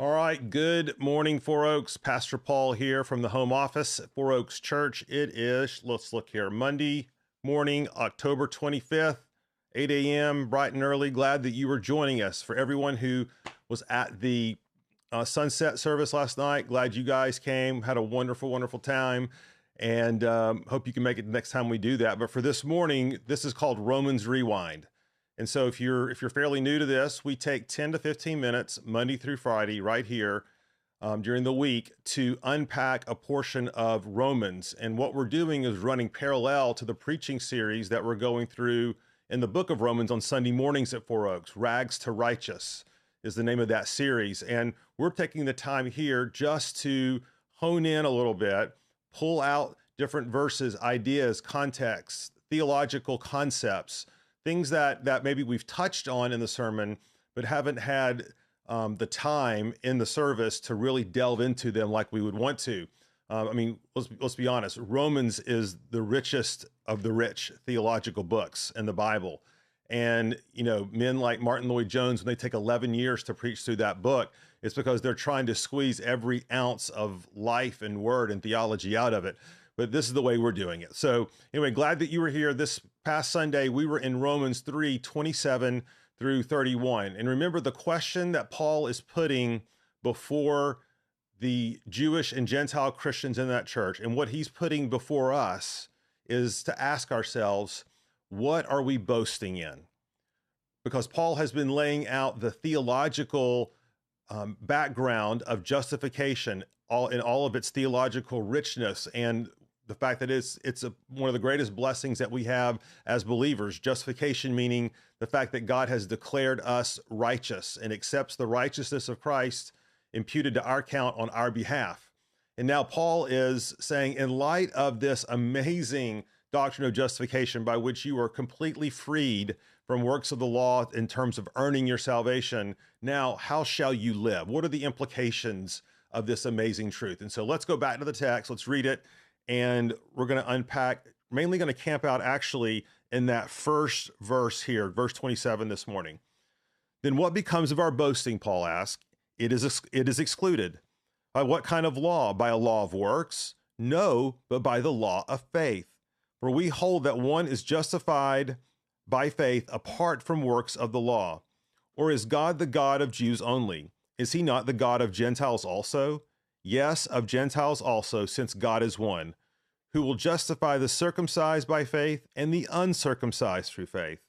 All right. Good morning, Four Oaks. Pastor Paul here from the home office at Four Oaks Church. It is, let's look here, Monday morning, October 25th, 8 a.m., bright and early. Glad that you were joining us. For everyone who was at the uh, sunset service last night, glad you guys came, had a wonderful, wonderful time, and um, hope you can make it the next time we do that. But for this morning, this is called Romans Rewind. And so if you're if you're fairly new to this, we take 10 to 15 minutes Monday through Friday right here um, during the week to unpack a portion of Romans. And what we're doing is running parallel to the preaching series that we're going through in the book of Romans on Sunday mornings at Four Oaks. Rags to Righteous is the name of that series. And we're taking the time here just to hone in a little bit, pull out different verses, ideas, contexts, theological concepts things that that maybe we've touched on in the sermon, but haven't had um, the time in the service to really delve into them like we would want to. Um, I mean, let's let's be honest. Romans is the richest of the rich theological books in the Bible, and you know, men like Martyn Lloyd-Jones, when they take 11 years to preach through that book, it's because they're trying to squeeze every ounce of life and word and theology out of it but this is the way we're doing it. So, anyway, glad that you were here this past Sunday. We were in Romans 3 27 through 31. And remember the question that Paul is putting before the Jewish and Gentile Christians in that church, and what he's putting before us is to ask ourselves, what are we boasting in? Because Paul has been laying out the theological um, background of justification all in all of its theological richness and the fact that it's it's a, one of the greatest blessings that we have as believers. Justification meaning the fact that god has declared us righteous and accepts the righteousness of christ imputed to our account on our behalf. And now paul is saying in light of this amazing doctrine of justification by which you are completely freed from works of the law in terms of earning your salvation now how shall you live? What are the implications of this amazing truth? And so let's go back to the text. Let's read it and we're going to unpack, mainly going to camp out actually in that first verse here, verse 27 this morning. Then what becomes of our boasting, Paul asks? It is, it is excluded. By what kind of law? By a law of works? No, but by the law of faith. For we hold that one is justified by faith apart from works of the law. Or is God the God of Jews only? Is he not the God of Gentiles also? Yes, of Gentiles also, since God is one who will justify the circumcised by faith and the uncircumcised through faith.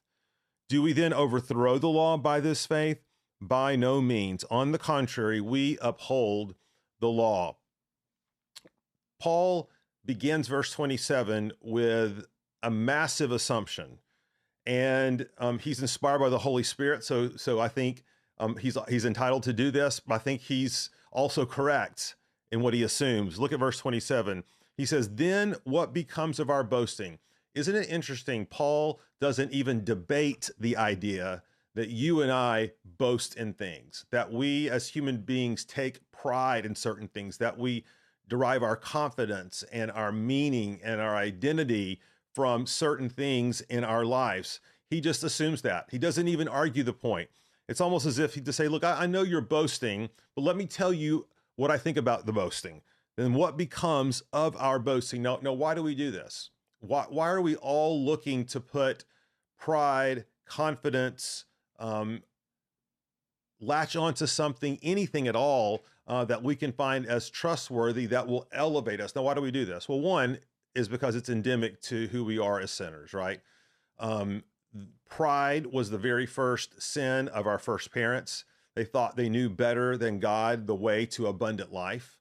Do we then overthrow the law by this faith? By no means. On the contrary, we uphold the law. Paul begins verse 27 with a massive assumption, and um, he's inspired by the Holy Spirit. So, so I think um, he's he's entitled to do this. But I think he's also correct in what he assumes. Look at verse 27. He says, Then what becomes of our boasting? Isn't it interesting? Paul doesn't even debate the idea that you and I boast in things, that we as human beings take pride in certain things, that we derive our confidence and our meaning and our identity from certain things in our lives. He just assumes that. He doesn't even argue the point. It's almost as if he to say, Look, I, I know you're boasting, but let me tell you what I think about the boasting then what becomes of our boasting? Now, now why do we do this? Why, why are we all looking to put pride, confidence, um, latch onto something, anything at all uh, that we can find as trustworthy that will elevate us? Now, why do we do this? Well, one is because it's endemic to who we are as sinners, right? Um, pride was the very first sin of our first parents. They thought they knew better than God the way to abundant life.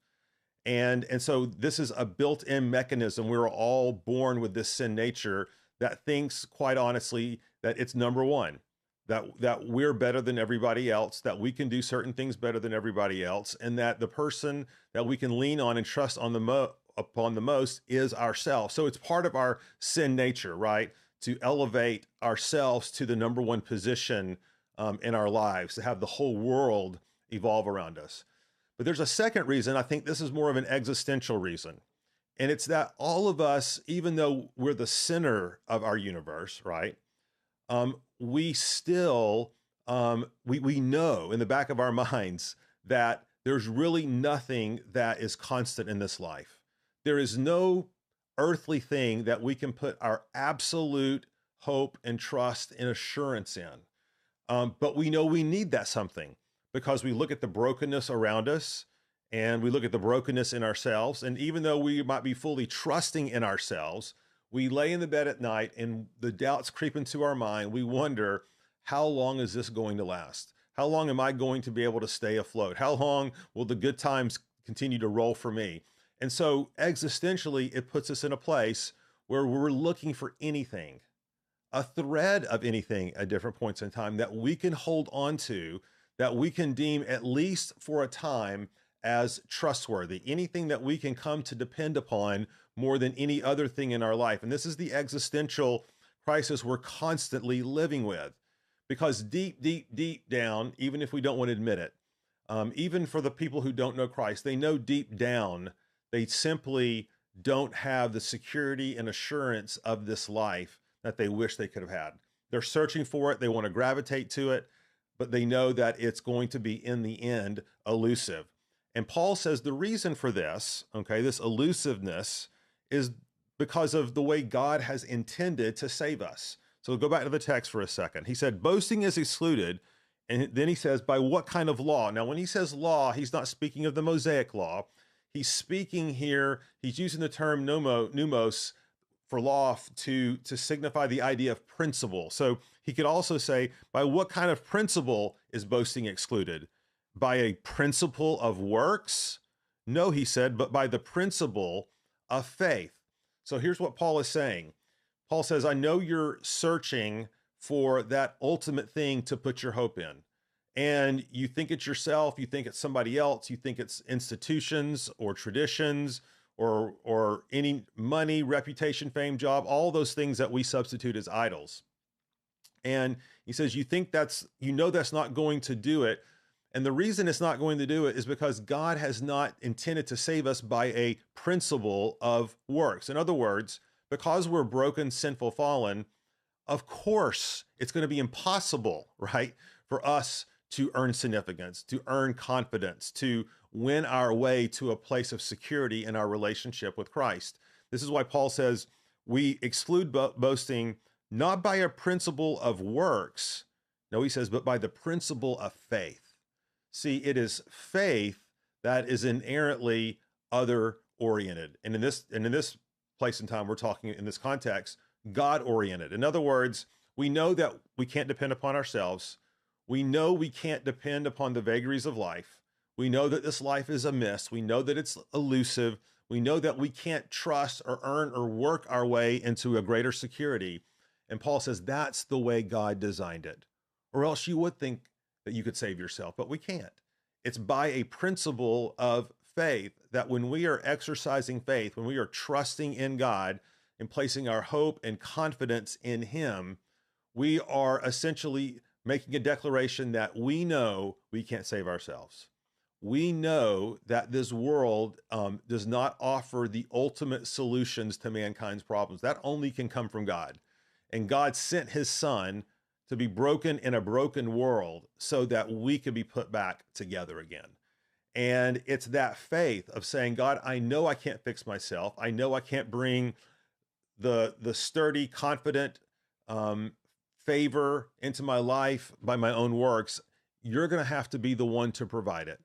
And, and so this is a built in mechanism. We're all born with this sin nature that thinks, quite honestly, that it's number one, that, that we're better than everybody else, that we can do certain things better than everybody else, and that the person that we can lean on and trust on the mo- upon the most is ourselves. So it's part of our sin nature, right? To elevate ourselves to the number one position um, in our lives, to have the whole world evolve around us. But there's a second reason. I think this is more of an existential reason. And it's that all of us, even though we're the center of our universe, right? Um, we still um, we we know in the back of our minds that there's really nothing that is constant in this life. There is no earthly thing that we can put our absolute hope and trust and assurance in. Um, but we know we need that something because we look at the brokenness around us and we look at the brokenness in ourselves. And even though we might be fully trusting in ourselves, we lay in the bed at night and the doubts creep into our mind. We wonder, how long is this going to last? How long am I going to be able to stay afloat? How long will the good times continue to roll for me? And so, existentially, it puts us in a place where we're looking for anything, a thread of anything at different points in time that we can hold on to, that we can deem, at least for a time, as trustworthy, anything that we can come to depend upon more than any other thing in our life. And this is the existential crisis we're constantly living with. Because deep, deep, deep down, even if we don't want to admit it, um, even for the people who don't know Christ, they know deep down they simply don't have the security and assurance of this life that they wish they could have had. They're searching for it, they want to gravitate to it, but they know that it's going to be in the end elusive. And Paul says the reason for this, okay, this elusiveness is because of the way God has intended to save us. So go back to the text for a second. He said, boasting is excluded. And then he says, by what kind of law? Now, when he says law, he's not speaking of the Mosaic law. He's speaking here, he's using the term nomo, nomos for law to, to signify the idea of principle. So he could also say, by what kind of principle is boasting excluded? By a principle of works? No, he said, but by the principle of faith. So here's what Paul is saying Paul says, I know you're searching for that ultimate thing to put your hope in. And you think it's yourself, you think it's somebody else, you think it's institutions or traditions or or any money, reputation, fame, job, all those things that we substitute as idols. And he says, You think that's, you know, that's not going to do it. And the reason it's not going to do it is because God has not intended to save us by a principle of works. In other words, because we're broken, sinful, fallen, of course, it's going to be impossible, right, for us to earn significance, to earn confidence, to win our way to a place of security in our relationship with Christ. This is why Paul says we exclude bo- boasting not by a principle of works, no, he says, but by the principle of faith. See, it is faith that is inherently other oriented. And in this and in this place and time we're talking in this context, God oriented. In other words, we know that we can't depend upon ourselves. We know we can't depend upon the vagaries of life. We know that this life is a mist. We know that it's elusive. We know that we can't trust or earn or work our way into a greater security. And Paul says that's the way God designed it. Or else you would think that you could save yourself, but we can't. It's by a principle of faith that when we are exercising faith, when we are trusting in God and placing our hope and confidence in Him, we are essentially making a declaration that we know we can't save ourselves. We know that this world um, does not offer the ultimate solutions to mankind's problems. That only can come from God. And God sent His Son to be broken in a broken world so that we could be put back together again. And it's that faith of saying, God, I know I can't fix myself. I know I can't bring the the sturdy, confident um, favor into my life by my own works. You're going to have to be the one to provide it,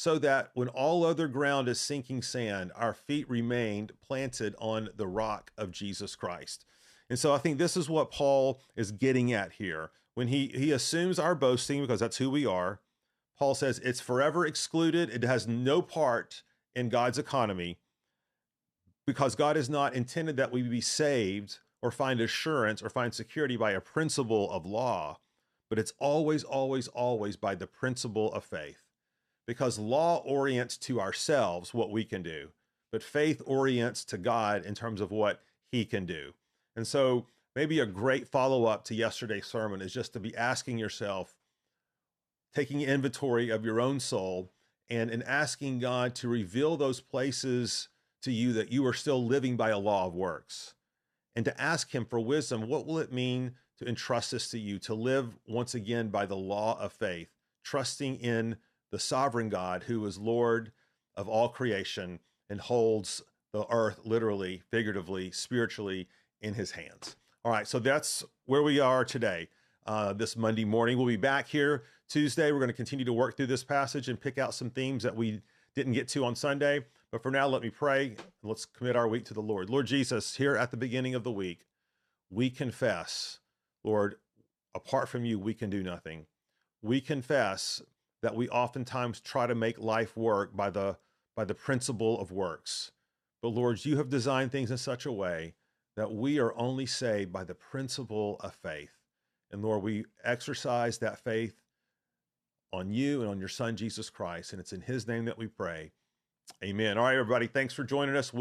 so that when all other ground is sinking sand, our feet remained planted on the rock of Jesus Christ. And so I think this is what Paul is getting at here. When he, he assumes our boasting, because that's who we are, Paul says it's forever excluded. It has no part in God's economy because God has not intended that we be saved or find assurance or find security by a principle of law, but it's always, always, always by the principle of faith. Because law orients to ourselves what we can do, but faith orients to God in terms of what he can do. And so maybe a great follow up to yesterday's sermon is just to be asking yourself, taking inventory of your own soul and, and asking God to reveal those places to you that you are still living by a law of works and to ask him for wisdom. What will it mean to entrust this to you, to live once again by the law of faith, trusting in the sovereign God who is Lord of all creation and holds the earth literally, figuratively, spiritually in his hands. All right, so that's where we are today. Uh, this Monday morning. We'll be back here Tuesday. We're going to continue to work through this passage and pick out some themes that we didn't get to on Sunday. But for now, let me pray and let's commit our week to the Lord. Lord Jesus, here at the beginning of the week, we confess, Lord, apart from you, we can do nothing. We confess that we oftentimes try to make life work by the by the principle of works. But Lord, you have designed things in such a way that we are only saved by the principle of faith. And Lord, we exercise that faith on you and on your son, Jesus Christ. And it's in his name that we pray. Amen. All right, everybody. Thanks for joining us.